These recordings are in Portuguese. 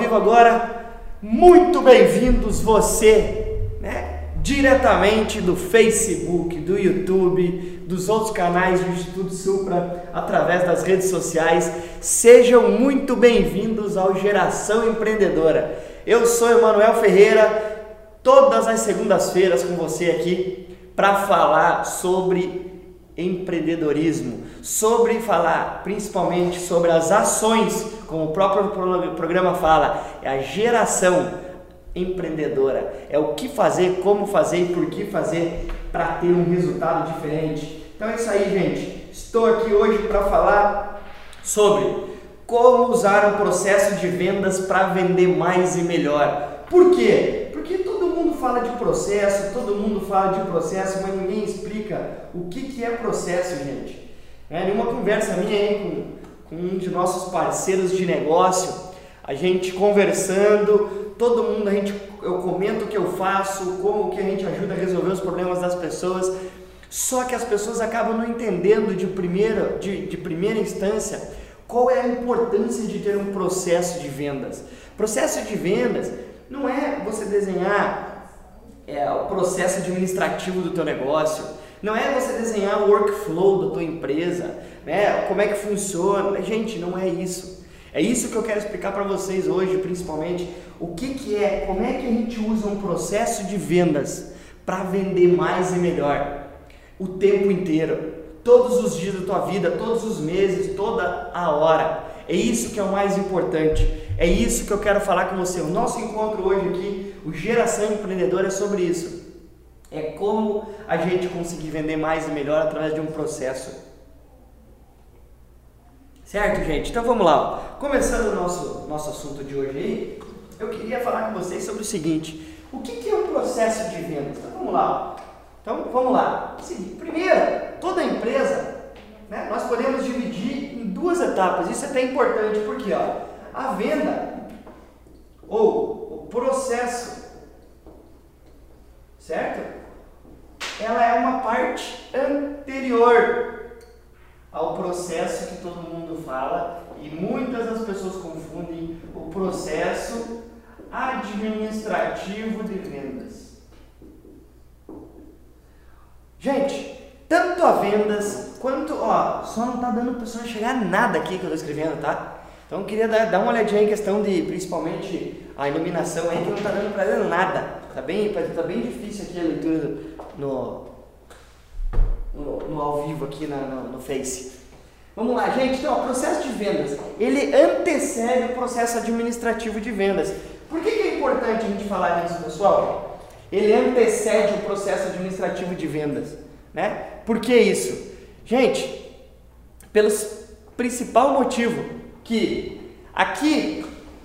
vivo agora. Muito bem-vindos você, né? Diretamente do Facebook, do YouTube, dos outros canais do Instituto Supra, através das redes sociais. Sejam muito bem-vindos ao Geração Empreendedora. Eu sou Emanuel Ferreira, todas as segundas-feiras com você aqui para falar sobre empreendedorismo, sobre falar principalmente sobre as ações, como o próprio programa fala, é a geração empreendedora, é o que fazer, como fazer e por que fazer para ter um resultado diferente. Então é isso aí, gente. Estou aqui hoje para falar sobre como usar um processo de vendas para vender mais e melhor. Por quê? Porque todo mundo fala de processo, todo mundo fala de processo, mas ninguém explica o que, que é processo, gente. É, numa conversa minha aí com, com um de nossos parceiros de negócio, a gente conversando, todo mundo, a gente, eu comento o que eu faço, como que a gente ajuda a resolver os problemas das pessoas, só que as pessoas acabam não entendendo de primeira, de, de primeira instância qual é a importância de ter um processo de vendas. Processo de vendas não é você desenhar é, o processo administrativo do teu negócio, não é você desenhar o workflow da tua empresa, né? Como é que funciona? Gente, não é isso. É isso que eu quero explicar para vocês hoje, principalmente, o que, que é, como é que a gente usa um processo de vendas para vender mais e melhor o tempo inteiro, todos os dias da tua vida, todos os meses, toda a hora. É isso que é o mais importante. É isso que eu quero falar com você. O nosso encontro hoje aqui, o Geração Empreendedora, é sobre isso. É como a gente conseguir vender mais e melhor através de um processo. Certo, gente? Então vamos lá. Começando o nosso, nosso assunto de hoje aí, eu queria falar com vocês sobre o seguinte: o que, que é um processo de vendas? Então vamos lá. Então vamos lá. Primeiro, toda empresa, né, nós podemos dividir em duas etapas. Isso é até importante porque ó, a venda ou o processo, certo? Ela é uma parte anterior ao processo que todo mundo fala e muitas das pessoas confundem o processo administrativo de vendas. Gente, tanto a vendas quanto, ó, só não tá dando para chegar nada aqui que eu tô escrevendo, tá? Então eu queria dar, dar uma olhadinha em questão de, principalmente, a iluminação aí que não tá dando para ver nada. Tá bem, tá bem difícil aqui a leitura no, no, no ao vivo aqui na, no, no Face. Vamos lá, gente. Então, o processo de vendas, ele antecede o processo administrativo de vendas. Por que, que é importante a gente falar disso, pessoal? ele antecede o processo administrativo de vendas, né? Por que isso? Gente, pelo principal motivo que aqui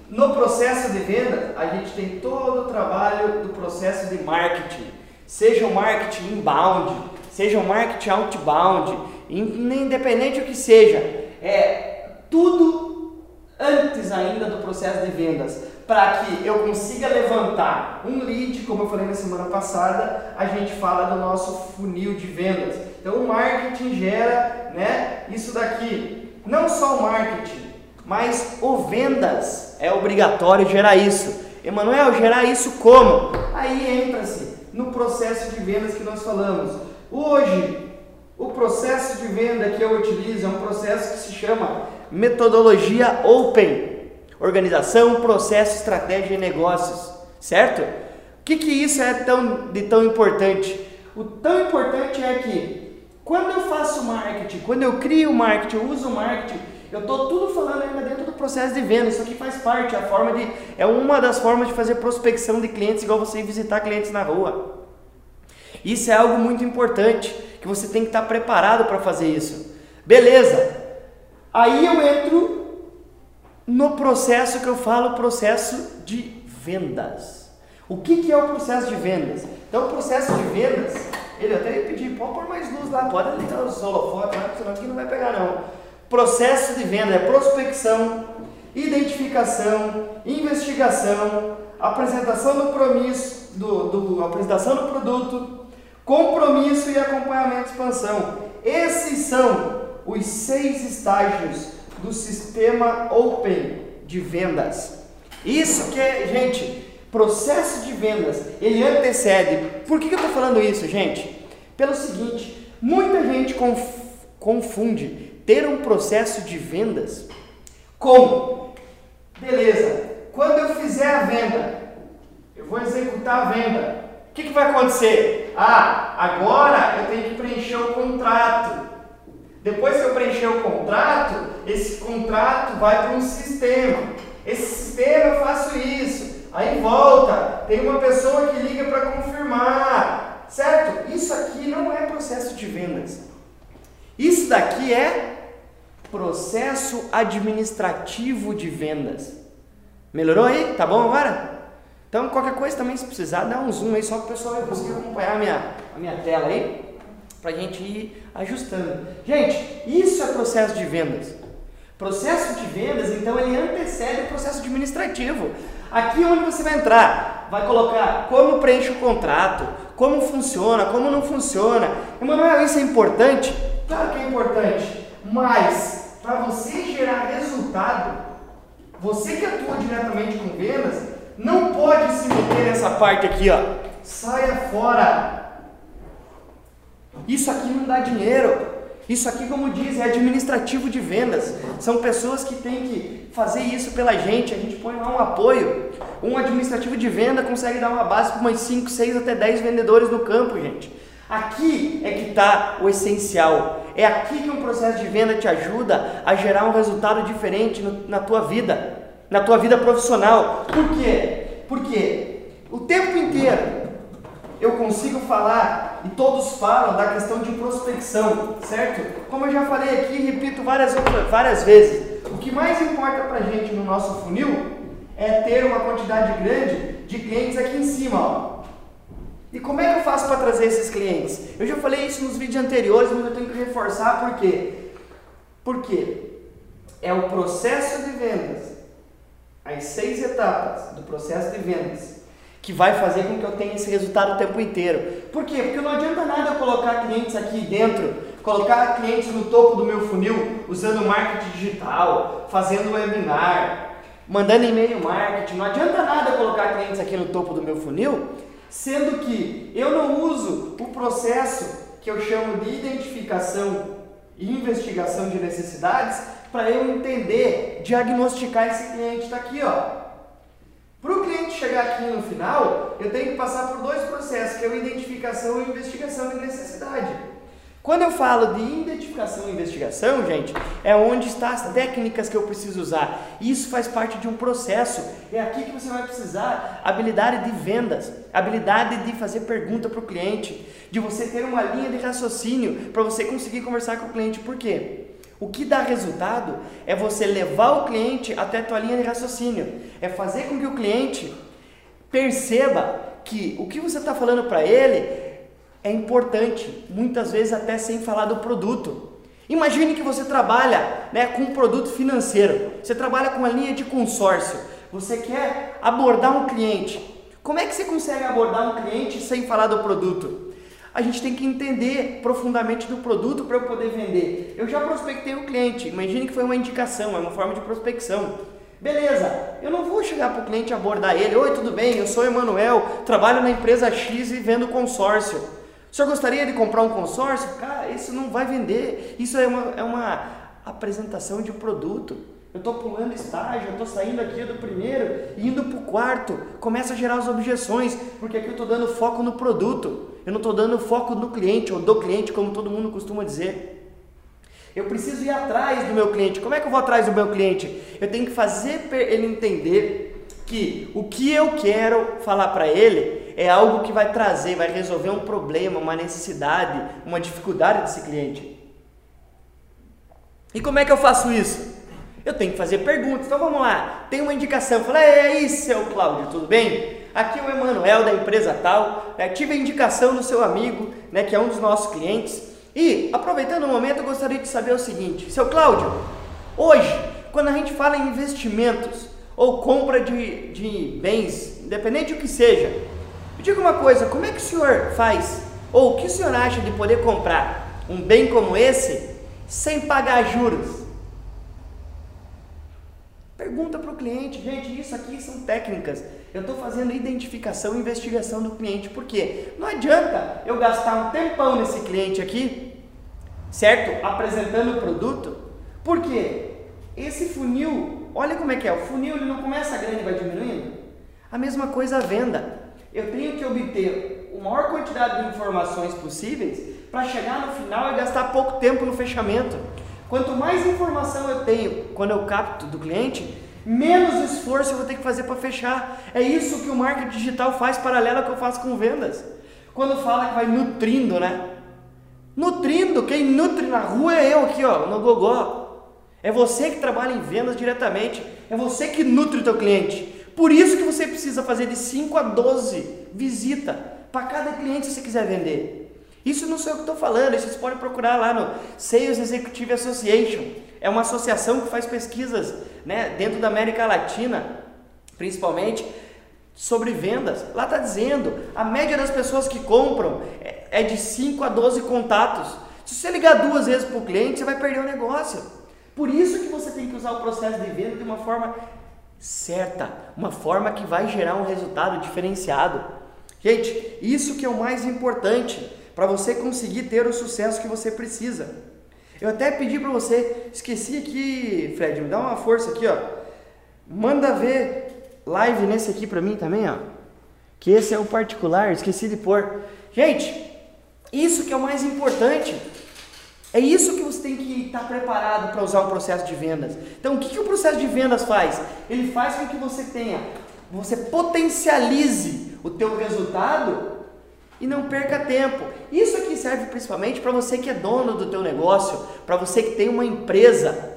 no processo de venda a gente tem todo o trabalho do processo de marketing, seja o marketing inbound, seja o marketing outbound, independente do que seja, é tudo antes ainda do processo de vendas para que eu consiga levantar um lead, como eu falei na semana passada, a gente fala do nosso funil de vendas. Então o marketing gera, né, isso daqui. Não só o marketing, mas o vendas é obrigatório gerar isso. Emanuel, gerar isso como? Aí entra-se no processo de vendas que nós falamos. Hoje, o processo de venda que eu utilizo é um processo que se chama metodologia Open. Organização, processo, estratégia e negócios, certo? O que, que isso é tão, de tão importante? O tão importante é que quando eu faço marketing, quando eu crio marketing, eu uso marketing, eu estou tudo falando ainda dentro do processo de venda. Isso aqui faz parte, a forma de, é uma das formas de fazer prospecção de clientes, igual você visitar clientes na rua. Isso é algo muito importante, que você tem que estar preparado para fazer isso. Beleza? Aí eu entro no processo que eu falo, processo de vendas. O que, que é o processo de vendas? Então, o processo de vendas, ele até pedi, pode pôr mais luz lá, pode ligar o holofotes senão aqui não vai pegar não. Processo de venda é prospecção, identificação, investigação, apresentação do compromisso, do, do, apresentação do produto, compromisso e acompanhamento e expansão. Esses são os seis estágios do sistema Open de vendas. Isso que é, gente, processo de vendas, ele antecede. Por que, que eu estou falando isso, gente? Pelo seguinte, muita gente conf confunde ter um processo de vendas com, beleza, quando eu fizer a venda, eu vou executar a venda, o que, que vai acontecer? Ah, agora eu tenho que preencher o contrato. Depois que eu preencher o contrato, esse contrato vai para um sistema. Esse sistema eu faço isso. Aí volta, tem uma pessoa que liga para confirmar. Certo? Isso aqui não é processo de vendas. Isso daqui é processo administrativo de vendas. Melhorou aí? Tá bom agora? Então, qualquer coisa também, se precisar, dá um zoom aí só para o pessoal conseguir acompanhar a minha, a minha tela aí, para a gente ir ajustando. Gente, isso é processo de vendas. Processo de vendas, então, ele antecede o processo administrativo. Aqui onde você vai entrar, vai colocar como preenche o contrato, como funciona, como não funciona. Emanuel, isso é importante? Claro que é importante, mas para você gerar resultado, você que atua diretamente com vendas, não pode se meter nessa parte aqui, ó. Saia fora. Isso aqui não dá dinheiro. Isso aqui, como diz, é administrativo de vendas. São pessoas que têm que fazer isso pela gente. A gente põe lá um apoio. Um administrativo de venda consegue dar uma base para umas 5, 6 até 10 vendedores no campo, gente. Aqui é que está o essencial. É aqui que um processo de venda te ajuda a gerar um resultado diferente no, na tua vida na tua vida profissional. Por quê? Porque o tempo inteiro eu consigo falar e todos falam da questão de prospecção, certo? Como eu já falei aqui e repito várias, várias vezes, o que mais importa para gente no nosso funil é ter uma quantidade grande de clientes aqui em cima, ó. E como é que eu faço para trazer esses clientes? Eu já falei isso nos vídeos anteriores, mas eu tenho que reforçar por quê? Porque é o processo de vendas as seis etapas do processo de vendas que vai fazer com que eu tenha esse resultado o tempo inteiro. Por quê? Porque não adianta nada eu colocar clientes aqui dentro, colocar clientes no topo do meu funil, usando marketing digital, fazendo webinar, mandando e-mail marketing. Não adianta nada colocar clientes aqui no topo do meu funil, sendo que eu não uso o processo que eu chamo de identificação e investigação de necessidades para eu entender, diagnosticar esse cliente. Está aqui, ó. Para o cliente chegar aqui no final, eu tenho que passar por dois processos, que é a identificação e investigação de necessidade. Quando eu falo de identificação e investigação, gente, é onde estão as técnicas que eu preciso usar. Isso faz parte de um processo. É aqui que você vai precisar habilidade de vendas, habilidade de fazer pergunta para o cliente, de você ter uma linha de raciocínio para você conseguir conversar com o cliente. Por quê? O que dá resultado é você levar o cliente até a tua linha de raciocínio, é fazer com que o cliente perceba que o que você está falando para ele é importante, muitas vezes até sem falar do produto. Imagine que você trabalha né, com um produto financeiro, você trabalha com uma linha de consórcio, você quer abordar um cliente. Como é que você consegue abordar um cliente sem falar do produto? a gente tem que entender profundamente do produto para eu poder vender. Eu já prospectei o cliente, imagine que foi uma indicação, é uma forma de prospecção. Beleza, eu não vou chegar para o cliente abordar ele, oi, tudo bem, eu sou Emanuel, trabalho na empresa X e vendo consórcio. O senhor gostaria de comprar um consórcio? Cara, isso não vai vender, isso é uma, é uma apresentação de produto. Eu estou pulando estágio, eu estou saindo aqui do primeiro indo para o quarto. Começa a gerar as objeções, porque aqui eu estou dando foco no produto. Eu não estou dando foco no cliente ou do cliente, como todo mundo costuma dizer. Eu preciso ir atrás do meu cliente. Como é que eu vou atrás do meu cliente? Eu tenho que fazer ele entender que o que eu quero falar para ele é algo que vai trazer, vai resolver um problema, uma necessidade, uma dificuldade desse cliente. E como é que eu faço isso? Eu tenho que fazer perguntas. Então vamos lá. Tem uma indicação. Fala, é aí, seu Cláudio, tudo bem? Aqui é o Emanuel da empresa tal. Né? Tive a indicação do seu amigo, né, que é um dos nossos clientes. E aproveitando o momento, eu gostaria de saber o seguinte, seu Cláudio, hoje, quando a gente fala em investimentos ou compra de, de bens, independente do que seja, diga uma coisa, como é que o senhor faz? Ou o que o senhor acha de poder comprar um bem como esse sem pagar juros? Pergunta para o cliente, gente, isso aqui são técnicas. Eu estou fazendo identificação e investigação do cliente. Por quê? Não adianta eu gastar um tempão nesse cliente aqui, certo? Apresentando o produto. Por quê? Esse funil, olha como é que é. O funil ele não começa grande e vai diminuindo. A mesma coisa a venda. Eu tenho que obter a maior quantidade de informações possíveis para chegar no final e gastar pouco tempo no fechamento. Quanto mais informação eu tenho quando eu capto do cliente, menos esforço eu vou ter que fazer para fechar. É isso que o marketing digital faz paralelo ao que eu faço com vendas. Quando fala que vai nutrindo, né? Nutrindo, quem nutre na rua é eu aqui, ó, no Gogó. É você que trabalha em vendas diretamente, é você que nutre o teu cliente. Por isso que você precisa fazer de 5 a 12 visitas para cada cliente se você quiser vender. Isso não sou eu que estou falando, isso vocês podem procurar lá no Sales Executive Association. É uma associação que faz pesquisas né, dentro da América Latina, principalmente, sobre vendas. Lá está dizendo, a média das pessoas que compram é, é de 5 a 12 contatos. Se você ligar duas vezes para o cliente, você vai perder o negócio. Por isso que você tem que usar o processo de venda de uma forma certa, uma forma que vai gerar um resultado diferenciado. Gente, isso que é o mais importante para você conseguir ter o sucesso que você precisa. Eu até pedi para você, esqueci aqui, Fred, me dá uma força aqui, ó. Manda ver live nesse aqui para mim também, ó. Que esse é o particular, esqueci de pôr. Gente, isso que é o mais importante. É isso que você tem que estar preparado para usar o processo de vendas. Então, o que, que o processo de vendas faz? Ele faz com que você tenha, você potencialize o teu resultado e não perca tempo. Isso aqui serve principalmente para você que é dono do teu negócio, para você que tem uma empresa,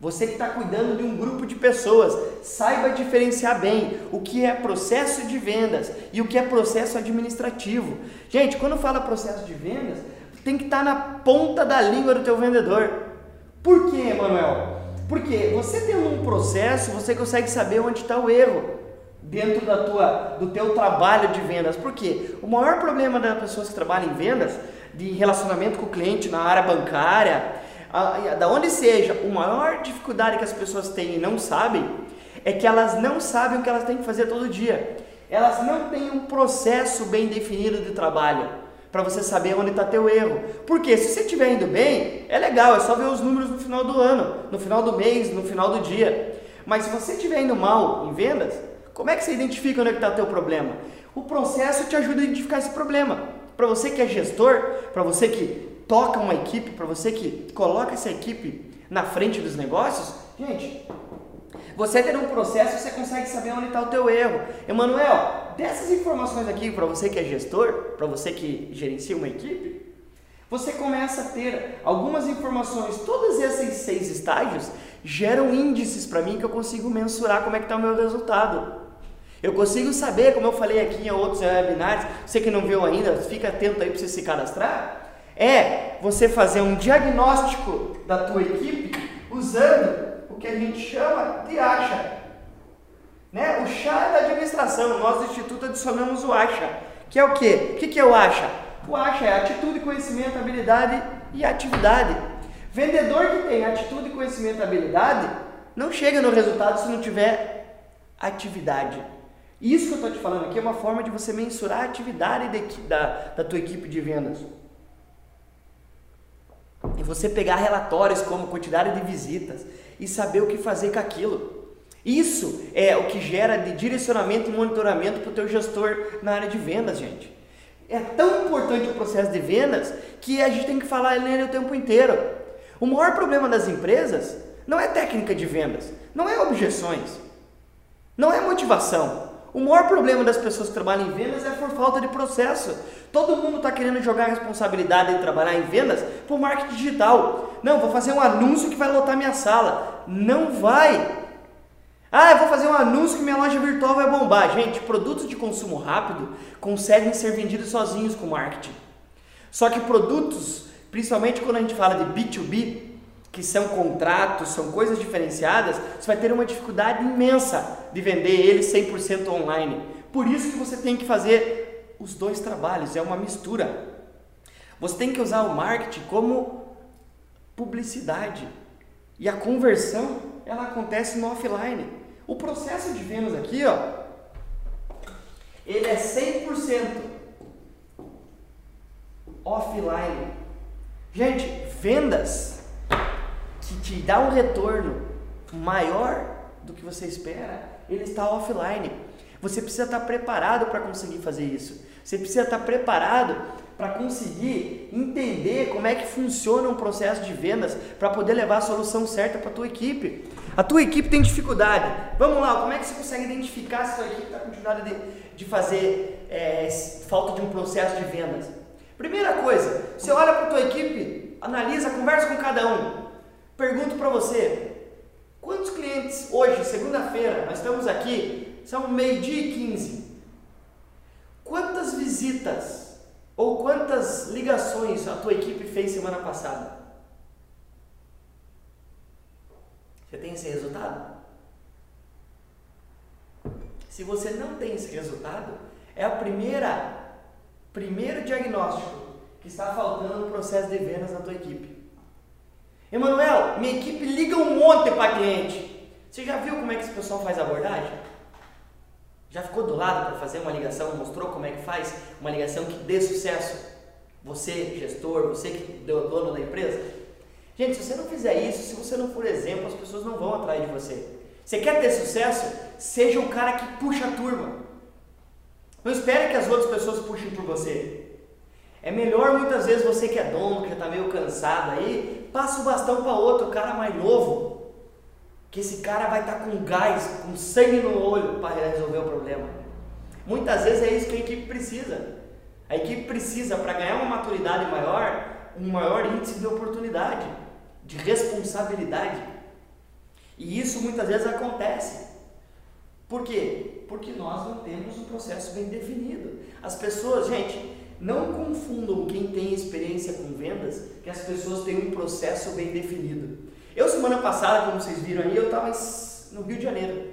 você que está cuidando de um grupo de pessoas. Saiba diferenciar bem o que é processo de vendas e o que é processo administrativo. Gente, quando fala processo de vendas, tem que estar tá na ponta da língua do teu vendedor. Por quê, Manuel? Porque você tendo um processo, você consegue saber onde está o erro dentro da tua, do teu trabalho de vendas. Por quê? O maior problema das pessoas que trabalham em vendas, de relacionamento com o cliente na área bancária, a, a, da onde seja, a maior dificuldade que as pessoas têm e não sabem é que elas não sabem o que elas têm que fazer todo dia. Elas não têm um processo bem definido de trabalho para você saber onde está teu erro. Porque se você estiver indo bem, é legal, é só ver os números no final do ano, no final do mês, no final do dia. Mas se você estiver indo mal em vendas, como é que você identifica onde é está teu problema? O processo te ajuda a identificar esse problema. Para você que é gestor, para você que toca uma equipe, para você que coloca essa equipe na frente dos negócios, gente, você ter um processo, você consegue saber onde está o teu erro. Emanuel, dessas informações aqui para você que é gestor, para você que gerencia uma equipe, você começa a ter algumas informações. Todos esses seis estágios geram índices para mim que eu consigo mensurar como é que está o meu resultado. Eu consigo saber, como eu falei aqui em outros webinars, você que não viu ainda, fica atento aí para você se cadastrar. É você fazer um diagnóstico da tua equipe usando o que a gente chama de ACHA. Né? O chá é da administração, nós do Instituto adicionamos o ACHA, que é o quê? O que, é o ACHA? O ACHA é atitude, conhecimento, habilidade e atividade. Vendedor que tem atitude, conhecimento habilidade não chega no resultado se não tiver atividade. Isso que eu estou te falando aqui é uma forma de você mensurar a atividade de, da, da tua equipe de vendas. E você pegar relatórios como quantidade de visitas e saber o que fazer com aquilo. Isso é o que gera de direcionamento e monitoramento para o teu gestor na área de vendas, gente. É tão importante o processo de vendas que a gente tem que falar nele o tempo inteiro. O maior problema das empresas não é técnica de vendas, não é objeções, não é motivação, o maior problema das pessoas que trabalham em vendas é por falta de processo. Todo mundo está querendo jogar a responsabilidade de trabalhar em vendas para o marketing digital. Não, vou fazer um anúncio que vai lotar minha sala. Não vai. Ah, eu vou fazer um anúncio que minha loja virtual vai bombar. Gente, produtos de consumo rápido conseguem ser vendidos sozinhos com marketing. Só que produtos, principalmente quando a gente fala de B2B, que são contratos, são coisas diferenciadas, você vai ter uma dificuldade imensa de vender ele 100% online. Por isso que você tem que fazer os dois trabalhos, é uma mistura. Você tem que usar o marketing como publicidade e a conversão ela acontece no offline. O processo de vendas aqui, ó, ele é 100% offline. Gente, vendas que te dá um retorno maior do que você espera, ele está offline. Você precisa estar preparado para conseguir fazer isso. Você precisa estar preparado para conseguir entender como é que funciona um processo de vendas para poder levar a solução certa para a tua equipe. A tua equipe tem dificuldade. Vamos lá, como é que você consegue identificar se a tua equipe está com dificuldade de, de fazer é, falta de um processo de vendas? Primeira coisa, você olha para a tua equipe, analisa, conversa com cada um. Pergunto para você, quantos clientes hoje, segunda-feira, nós estamos aqui, são meio-dia e 15. Quantas visitas ou quantas ligações a tua equipe fez semana passada? Você tem esse resultado? Se você não tem esse resultado, é a primeira primeiro diagnóstico que está faltando no processo de vendas na tua equipe. Emanuel, minha equipe liga um monte para cliente. Você já viu como é que esse pessoal faz abordagem? Já ficou do lado para fazer uma ligação, mostrou como é que faz uma ligação que dê sucesso? Você, gestor, você que é dono da empresa? Gente, se você não fizer isso, se você não for exemplo, as pessoas não vão atrás de você. Você quer ter sucesso? Seja o cara que puxa a turma. Não espere que as outras pessoas puxem por você. É melhor muitas vezes você que é dono, que já está meio cansado aí, passa o bastão para outro, cara mais novo. Que esse cara vai estar tá com gás, com sangue no olho para resolver o problema. Muitas vezes é isso que a equipe precisa. A equipe precisa, para ganhar uma maturidade maior, um maior índice de oportunidade, de responsabilidade. E isso muitas vezes acontece. Por quê? Porque nós não temos um processo bem definido. As pessoas, gente, não confundam quem tem experiência com vendas que as pessoas têm um processo bem definido. Eu, semana passada, como vocês viram aí, eu estava no Rio de Janeiro.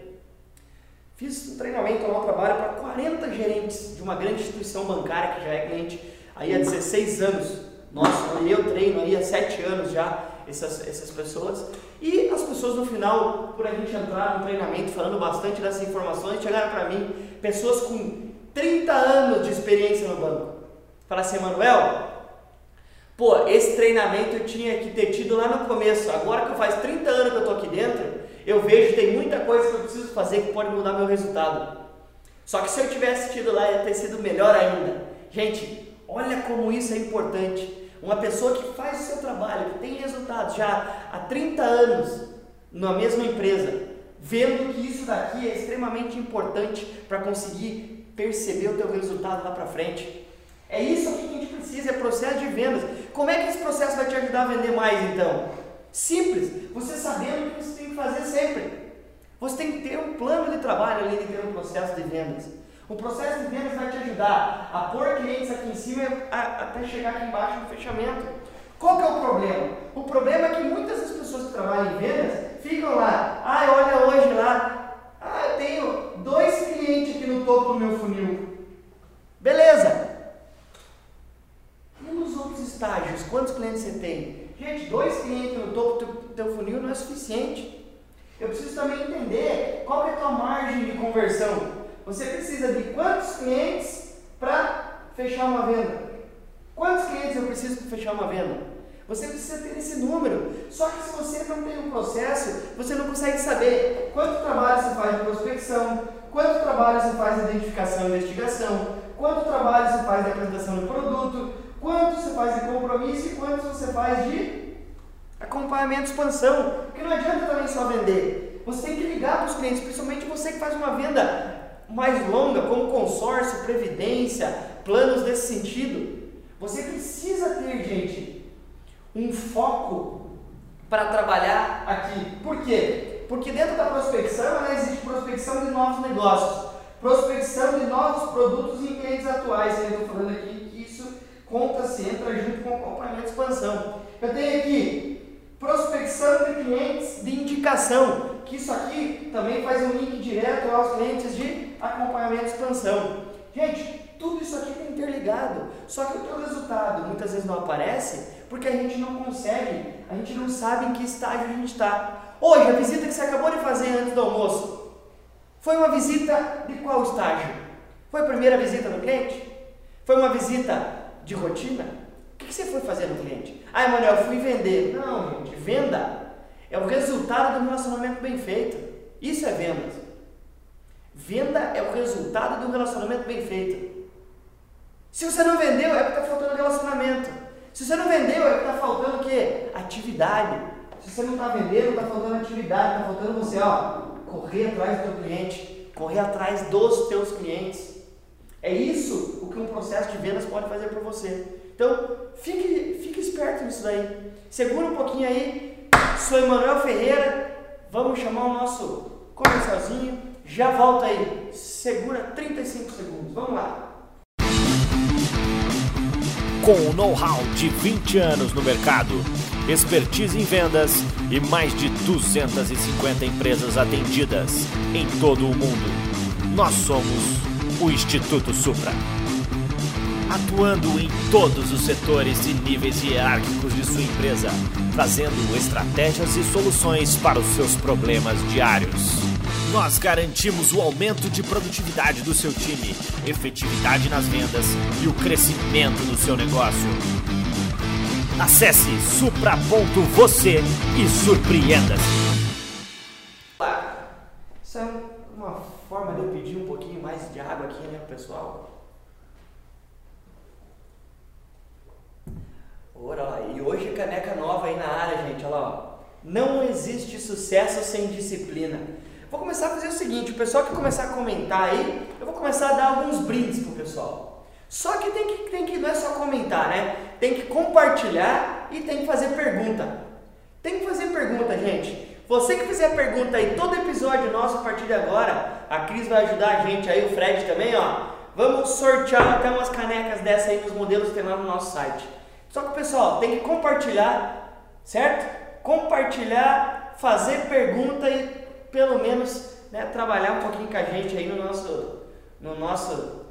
Fiz um treinamento lá, um trabalho para 40 gerentes de uma grande instituição bancária que já é cliente aí há 16 anos. Nossa, eu treino aí há 7 anos já essas, essas pessoas. E as pessoas no final, por a gente entrar no treinamento falando bastante dessas informações, chegaram para mim pessoas com 30 anos de experiência no banco. Falaram assim, Manuel, pô, esse treinamento eu tinha que ter tido lá no começo. Agora que faz 30 anos que eu estou aqui dentro, eu vejo que tem muita coisa que eu preciso fazer que pode mudar meu resultado. Só que se eu tivesse tido lá, ia ter sido melhor ainda. Gente, olha como isso é importante. Uma pessoa que faz o seu trabalho, que tem resultados já há 30 anos na mesma empresa, vendo que isso daqui é extremamente importante para conseguir perceber o teu resultado lá para frente. É isso que a gente precisa, é processo de vendas. Como é que esse processo vai te ajudar a vender mais então? Simples, você sabendo o que você tem que fazer sempre. Você tem que ter um plano de trabalho além de ter um processo de vendas. O processo de vendas vai te ajudar a pôr clientes aqui em cima até chegar aqui embaixo no fechamento. Qual que é o problema? O problema é que muitas das pessoas que trabalham em vendas ficam lá, ah, olha hoje lá, ah, eu tenho dois clientes aqui no topo do meu funil. Beleza. E nos outros estágios, quantos clientes você tem? Gente, dois clientes no topo do teu funil não é suficiente. Eu preciso também entender qual é a tua margem de conversão. Você precisa de quantos clientes para fechar uma venda? Quantos clientes eu preciso para fechar uma venda? Você precisa ter esse número. Só que se você não tem um processo, você não consegue saber quanto trabalho você faz de prospecção, quanto trabalho você faz de identificação e investigação, quanto trabalho você faz de apresentação do produto, quanto você faz de compromisso e quanto você faz de acompanhamento e expansão. Porque não adianta também só vender. Você tem que ligar para os clientes, principalmente você que faz uma venda mais longa, como consórcio, previdência, planos desse sentido. Você precisa ter, gente, um foco para trabalhar aqui. Por quê? Porque dentro da prospecção né, existe prospecção de novos negócios, prospecção de novos produtos e clientes atuais, eu estou falando aqui, que isso conta-se, entra junto com o acompanhamento de expansão. Eu tenho aqui prospecção de clientes de indicação, que isso aqui também faz um link direto aos clientes de acompanhamento e expansão. Gente, tudo isso aqui está interligado. Só que o teu resultado muitas vezes não aparece porque a gente não consegue, a gente não sabe em que estágio a gente está. Hoje, a visita que você acabou de fazer antes do almoço, foi uma visita de qual estágio? Foi a primeira visita no cliente? Foi uma visita de rotina? O que você foi fazer no cliente? Ah, Emanuel, eu fui vender. Não, gente, venda é o resultado de um relacionamento bem feito. Isso é vendas. Venda é o resultado de um relacionamento bem feito. Se você não vendeu, é porque está faltando relacionamento. Se você não vendeu, é porque está faltando o quê? Atividade. Se você não está vendendo, está faltando atividade, está faltando você, ó, correr atrás do teu cliente, correr atrás dos teus clientes. É isso o que um processo de vendas pode fazer para você. Então, fique, fique esperto nisso daí. Segura um pouquinho aí. Sou Emanuel Ferreira. Vamos chamar o nosso comercialzinho. Já volta aí. Segura 35 segundos. Vamos lá. Com o know-how de 20 anos no mercado, expertise em vendas e mais de 250 empresas atendidas em todo o mundo. Nós somos o Instituto Supra. Atuando em todos os setores e níveis hierárquicos de sua empresa, trazendo estratégias e soluções para os seus problemas diários. Nós garantimos o aumento de produtividade do seu time, efetividade nas vendas e o crescimento do seu negócio. Acesse supra.você e surpreenda-se. Isso é uma forma de eu pedir um pouquinho mais de água aqui, né, pessoal? Ora lá, e hoje caneca nova aí na área, gente, olha lá. Ó. Não existe sucesso sem disciplina. Vou começar a fazer o seguinte, o pessoal que começar a comentar aí, eu vou começar a dar alguns brindes pro pessoal. Só que tem que, tem que não é só comentar, né? Tem que compartilhar e tem que fazer pergunta. Tem que fazer pergunta, gente. Você que fizer pergunta aí, todo episódio nosso a partir de agora, a Cris vai ajudar a gente aí, o Fred também, ó. Vamos sortear até umas canecas dessa aí nos modelos que tem lá no nosso site. Só que pessoal, tem que compartilhar, certo? Compartilhar, fazer pergunta e pelo menos né, trabalhar um pouquinho com a gente aí no nosso, no nosso,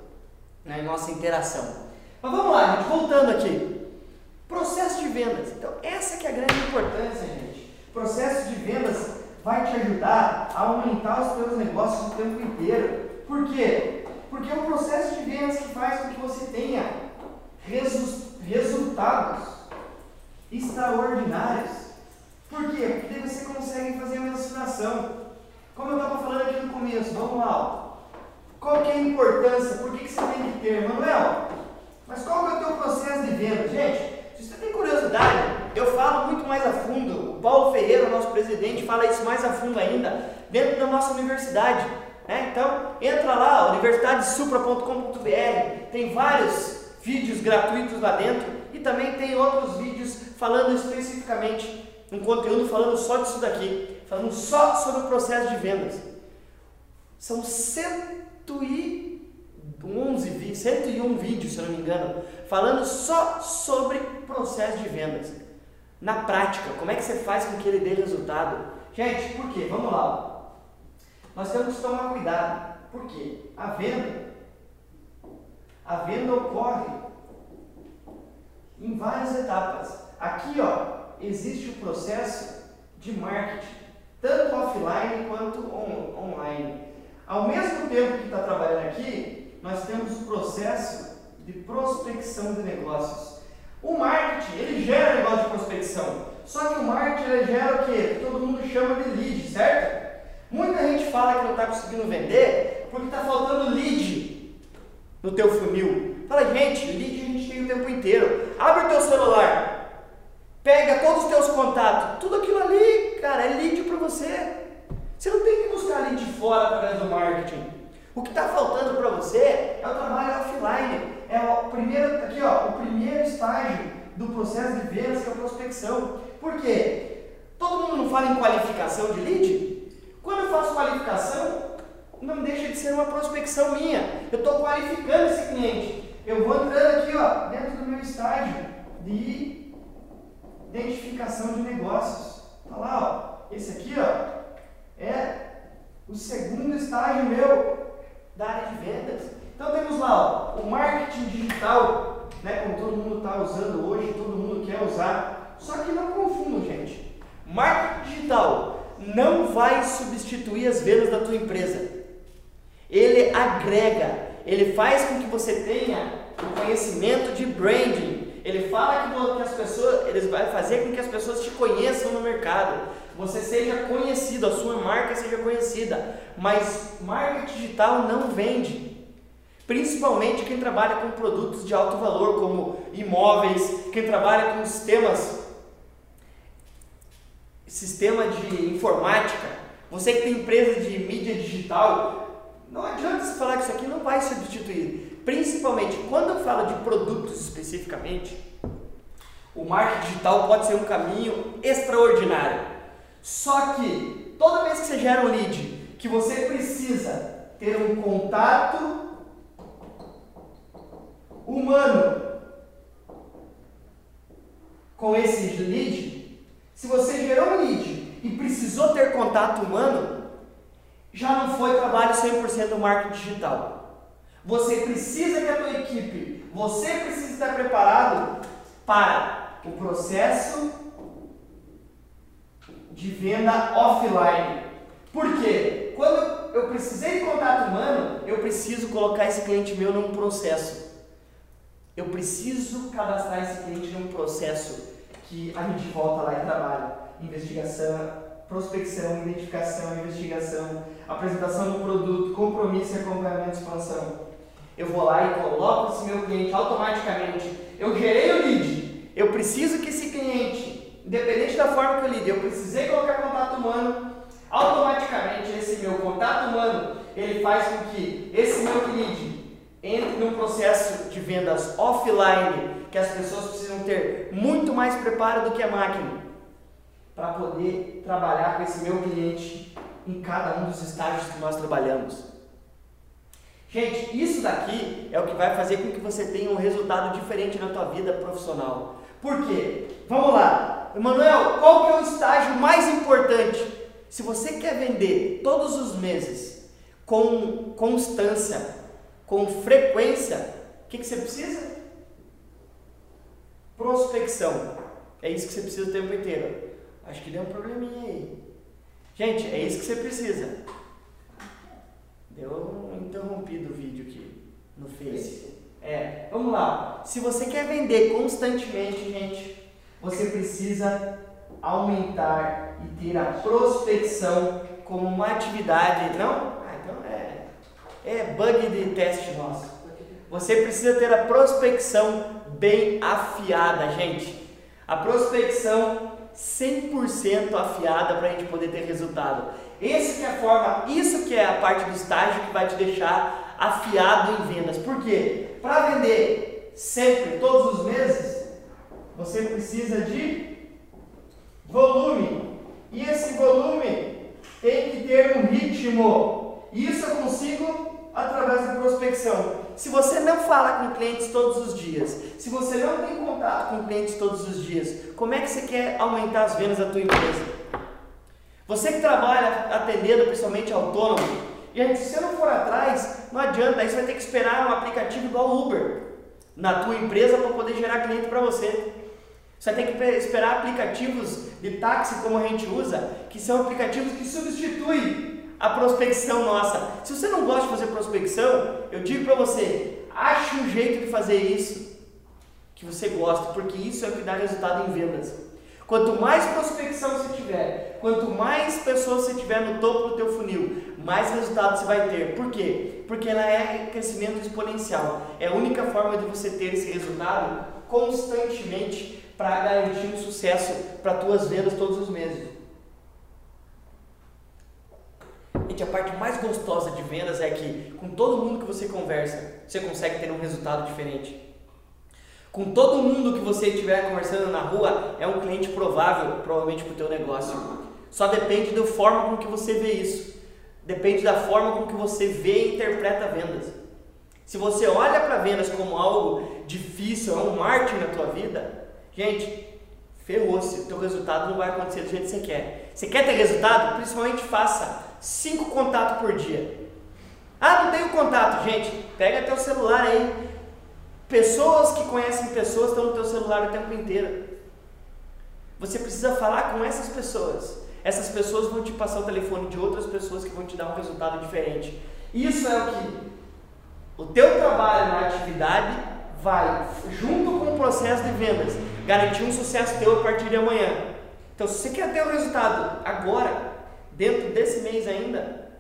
na né, nossa interação. Mas vamos lá, gente, voltando aqui. Processo de vendas. Então, essa que é a grande importância, gente. Processo de vendas vai te ajudar a aumentar os seus negócios o tempo inteiro. Por quê? Porque é um processo de vendas que faz com que você tenha resu resultados extraordinários. Por quê? Porque você consegue fazer a mensuração. Como eu estava falando aqui no começo, vamos lá. Qual que é a importância? Por que, que você tem que ter? Manuel, mas qual que é o teu processo de venda? Gente, se você tem curiosidade, eu falo muito mais a fundo. O Paulo Ferreira, nosso presidente, fala isso mais a fundo ainda, dentro da nossa universidade. Né? Então, entra lá, universitadesupra.com.br, tem vários vídeos gratuitos lá dentro e também tem outros vídeos falando especificamente, um conteúdo falando só disso daqui, falando só sobre o processo de vendas. São 111 vídeos, 101 vídeos, se eu não me engano, falando só sobre processo de vendas. Na prática, como é que você faz com que ele dê resultado? Gente, por quê? Vamos lá. Nós temos que tomar cuidado. Por quê? A venda a venda ocorre em várias etapas. Aqui, ó, existe o processo de marketing, tanto offline quanto on online. Ao mesmo tempo que está trabalhando aqui, nós temos o processo de prospecção de negócios. O marketing, ele gera negócio de prospecção. Só que o marketing ele gera o que? Todo mundo chama de lead, certo? Muita gente fala que não está conseguindo vender porque está faltando lead no teu funil. Fala, gente, lead a gente tem o tempo inteiro. Abre o teu celular, pega todos os teus contatos, tudo aquilo ali, cara, é lead para você. Você não tem que buscar lead fora através do marketing. O que está faltando para você é o trabalho offline. É o primeiro, aqui ó, o primeiro estágio do processo de vendas que é a prospecção. Por quê? Todo mundo não fala em qualificação de lead? Quando eu faço qualificação, não deixa de ser uma prospecção minha. Eu estou qualificando esse cliente. Eu vou entrando aqui, ó, dentro do meu estágio de identificação de negócios. Olha lá, ó, esse aqui, ó, é o segundo estágio meu da área de vendas. Então temos lá ó, o marketing digital, né, como todo mundo está usando hoje, todo mundo quer usar. Só que não confundam, gente. Marketing digital não vai substituir as vendas da tua empresa. Ele agrega, ele faz com que você tenha o conhecimento de branding. Ele fala que, as pessoas, ele vai fazer com que as pessoas te conheçam no mercado. Você seja conhecido, a sua marca seja conhecida. Mas marketing digital não vende. Principalmente quem trabalha com produtos de alto valor, como imóveis, quem trabalha com sistemas, sistema de informática, você que tem empresa de mídia digital, não adianta você falar que isso aqui não vai substituir. Principalmente quando eu falo de produtos especificamente, o marketing digital pode ser um caminho extraordinário. Só que toda vez que você gera um lead, que você precisa ter um contato humano com esse lead, se você gerou um lead e precisou ter contato humano, já não foi trabalho 100% do marketing digital. Você precisa que a tua equipe, você precisa estar preparado para o processo de venda offline. Por quê? Quando eu precisei de contato humano, eu preciso colocar esse cliente meu num processo. Eu preciso cadastrar esse cliente num processo que a gente volta lá e trabalha. Investigação, prospecção, identificação, investigação, apresentação do produto, compromisso e acompanhamento de expansão. Eu vou lá e coloco esse meu cliente automaticamente. Eu gerei o lead. Eu preciso que esse cliente, independente da forma que eu lead, eu precisei colocar contato humano. Automaticamente esse meu contato humano, ele faz com que esse meu lead entre num processo de vendas offline, que as pessoas precisam ter muito mais preparo do que a máquina, para poder trabalhar com esse meu cliente em cada um dos estágios que nós trabalhamos. Gente, isso daqui é o que vai fazer com que você tenha um resultado diferente na tua vida profissional. Por quê? Vamos lá. Emanuel, qual que é o estágio mais importante? Se você quer vender todos os meses com constância, com frequência, o que, que você precisa? Prospecção. É isso que você precisa o tempo inteiro. Acho que deu um probleminha aí. Gente, é isso que você precisa. Deu um interrompido o vídeo aqui no Face. É, vamos lá. Se você quer vender constantemente, gente, você precisa aumentar e ter a prospecção como uma atividade. Não? É bug de teste nosso. Você precisa ter a prospecção bem afiada, gente. A prospecção 100% afiada para a gente poder ter resultado. Esse é a forma, isso que é a parte do estágio que vai te deixar afiado em vendas. Por quê? Para vender sempre, todos os meses, você precisa de volume. E esse volume tem que ter um ritmo. Isso eu consigo através da prospecção. Se você não fala com clientes todos os dias, se você não tem contato com clientes todos os dias, como é que você quer aumentar as vendas da tua empresa? Você que trabalha atendendo principalmente autônomo, gente, se você não for atrás, não adianta, aí você vai ter que esperar um aplicativo igual o Uber na tua empresa para poder gerar cliente para você. Você tem que esperar aplicativos de táxi como a gente usa, que são aplicativos que substituem a prospecção nossa. Se você não gosta de fazer prospecção, eu digo para você, ache um jeito de fazer isso que você gosta, porque isso é o que dá resultado em vendas. Quanto mais prospecção você tiver, quanto mais pessoas você tiver no topo do teu funil, mais resultado você vai ter. Por quê? Porque ela é crescimento exponencial. É a única forma de você ter esse resultado constantemente para garantir um sucesso para tuas vendas todos os meses. A parte mais gostosa de vendas é que com todo mundo que você conversa, você consegue ter um resultado diferente. Com todo mundo que você estiver conversando na rua, é um cliente provável, provavelmente para o teu negócio. Só depende da forma com que você vê isso. Depende da forma com que você vê e interpreta vendas. Se você olha para vendas como algo difícil, é um marketing na tua vida, gente, ferrou-se, o teu resultado não vai acontecer do jeito que você quer. Você quer ter resultado? Principalmente faça cinco contatos por dia. Ah, não tenho contato, gente. Pega teu celular aí. Pessoas que conhecem pessoas estão no teu celular o tempo inteiro. Você precisa falar com essas pessoas. essas pessoas vão te passar o telefone de outras pessoas que vão te dar um resultado diferente. Isso é o que o teu trabalho na atividade vai, junto com o processo de vendas, garantir um sucesso teu a partir de amanhã. Então, se você quer ter o um resultado agora, dentro desse mês ainda,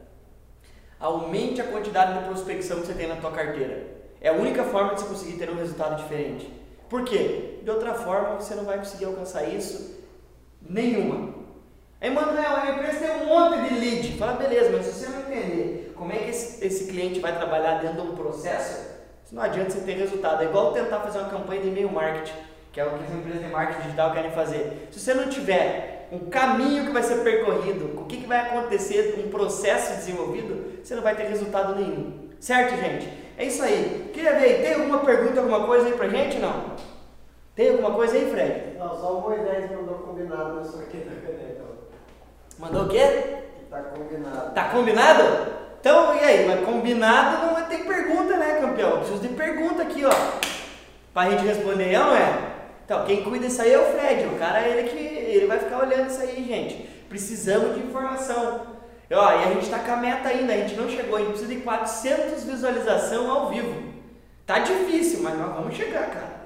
aumente a quantidade de prospecção que você tem na tua carteira. É a única forma de você conseguir ter um resultado diferente. Por quê? De outra forma, você não vai conseguir alcançar isso nenhuma. Emanuel, a empresa tem um monte de lead. Fala, beleza, mas se você não entender como é que esse, esse cliente vai trabalhar dentro de um processo, não adianta você ter resultado. É igual tentar fazer uma campanha de e-mail marketing, que é o que as empresas de marketing digital querem fazer. Se você não tiver um caminho que vai ser percorrido, o que, que vai acontecer, um processo desenvolvido, você não vai ter resultado nenhum. Certo, gente? É isso aí. Queria ver, tem alguma pergunta, alguma coisa aí pra gente? Não? Tem alguma coisa aí, Fred? Não, só o Moisés mandou combinado no sorteio da caneca. Mandou o quê? Tá combinado. Tá combinado? Então, e aí? Mas combinado não tem pergunta, né, campeão? Eu preciso de pergunta aqui, ó. Pra gente responder, é não é? Então, quem cuida disso aí é o Fred. O cara, ele que ele vai ficar olhando isso aí, gente. Precisamos de informação. E, ó, e a gente tá com a meta ainda, a gente não chegou. A gente precisa de 400 visualização ao vivo. Tá difícil, mas nós vamos chegar, cara.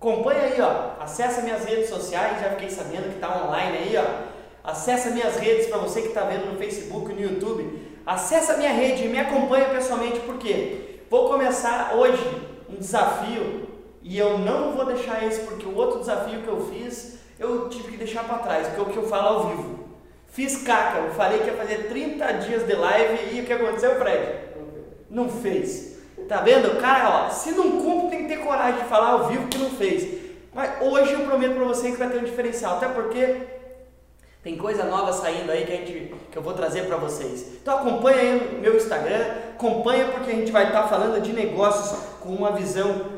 Acompanha aí, ó. Acessa minhas redes sociais, já fiquei sabendo que tá online aí, ó. Acesse minhas redes para você que está vendo no Facebook, no YouTube. Acesse a minha rede e me acompanha pessoalmente porque vou começar hoje um desafio e eu não vou deixar esse porque o outro desafio que eu fiz eu tive que deixar para trás, porque é o que eu falo ao vivo. Fiz caca, eu falei que ia fazer 30 dias de live e o que aconteceu, Fred? Não fez. Tá vendo? Cara, ó, se não cumpre, tem que ter coragem de falar ao vivo que não fez. Mas hoje eu prometo para você que vai ter um diferencial, até porque tem coisa nova saindo aí que, a gente, que eu vou trazer para vocês. Então acompanha aí meu Instagram, acompanha porque a gente vai estar tá falando de negócios com uma visão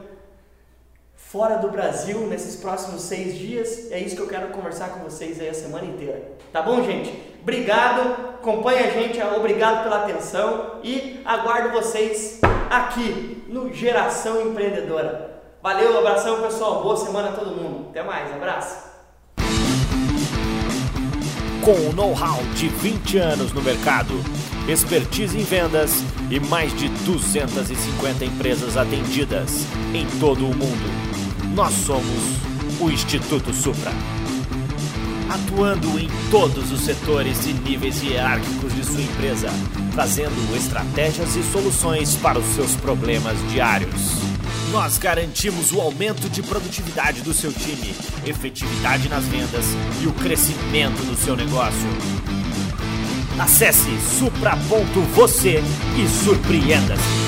fora do Brasil nesses próximos seis dias. É isso que eu quero conversar com vocês aí a semana inteira. Tá bom, gente? Obrigado, acompanha a gente, obrigado pela atenção e aguardo vocês aqui no Geração Empreendedora. Valeu, abração pessoal, boa semana a todo mundo. Até mais, abraço. Com o know-how de 20 anos no mercado, expertise em vendas e mais de 250 empresas atendidas em todo o mundo, nós somos o Instituto Supra. Atuando em todos os setores e níveis hierárquicos de sua empresa, trazendo estratégias e soluções para os seus problemas diários. Nós garantimos o aumento de produtividade do seu time, efetividade nas vendas e o crescimento do seu negócio. Acesse supra.você e surpreenda-se.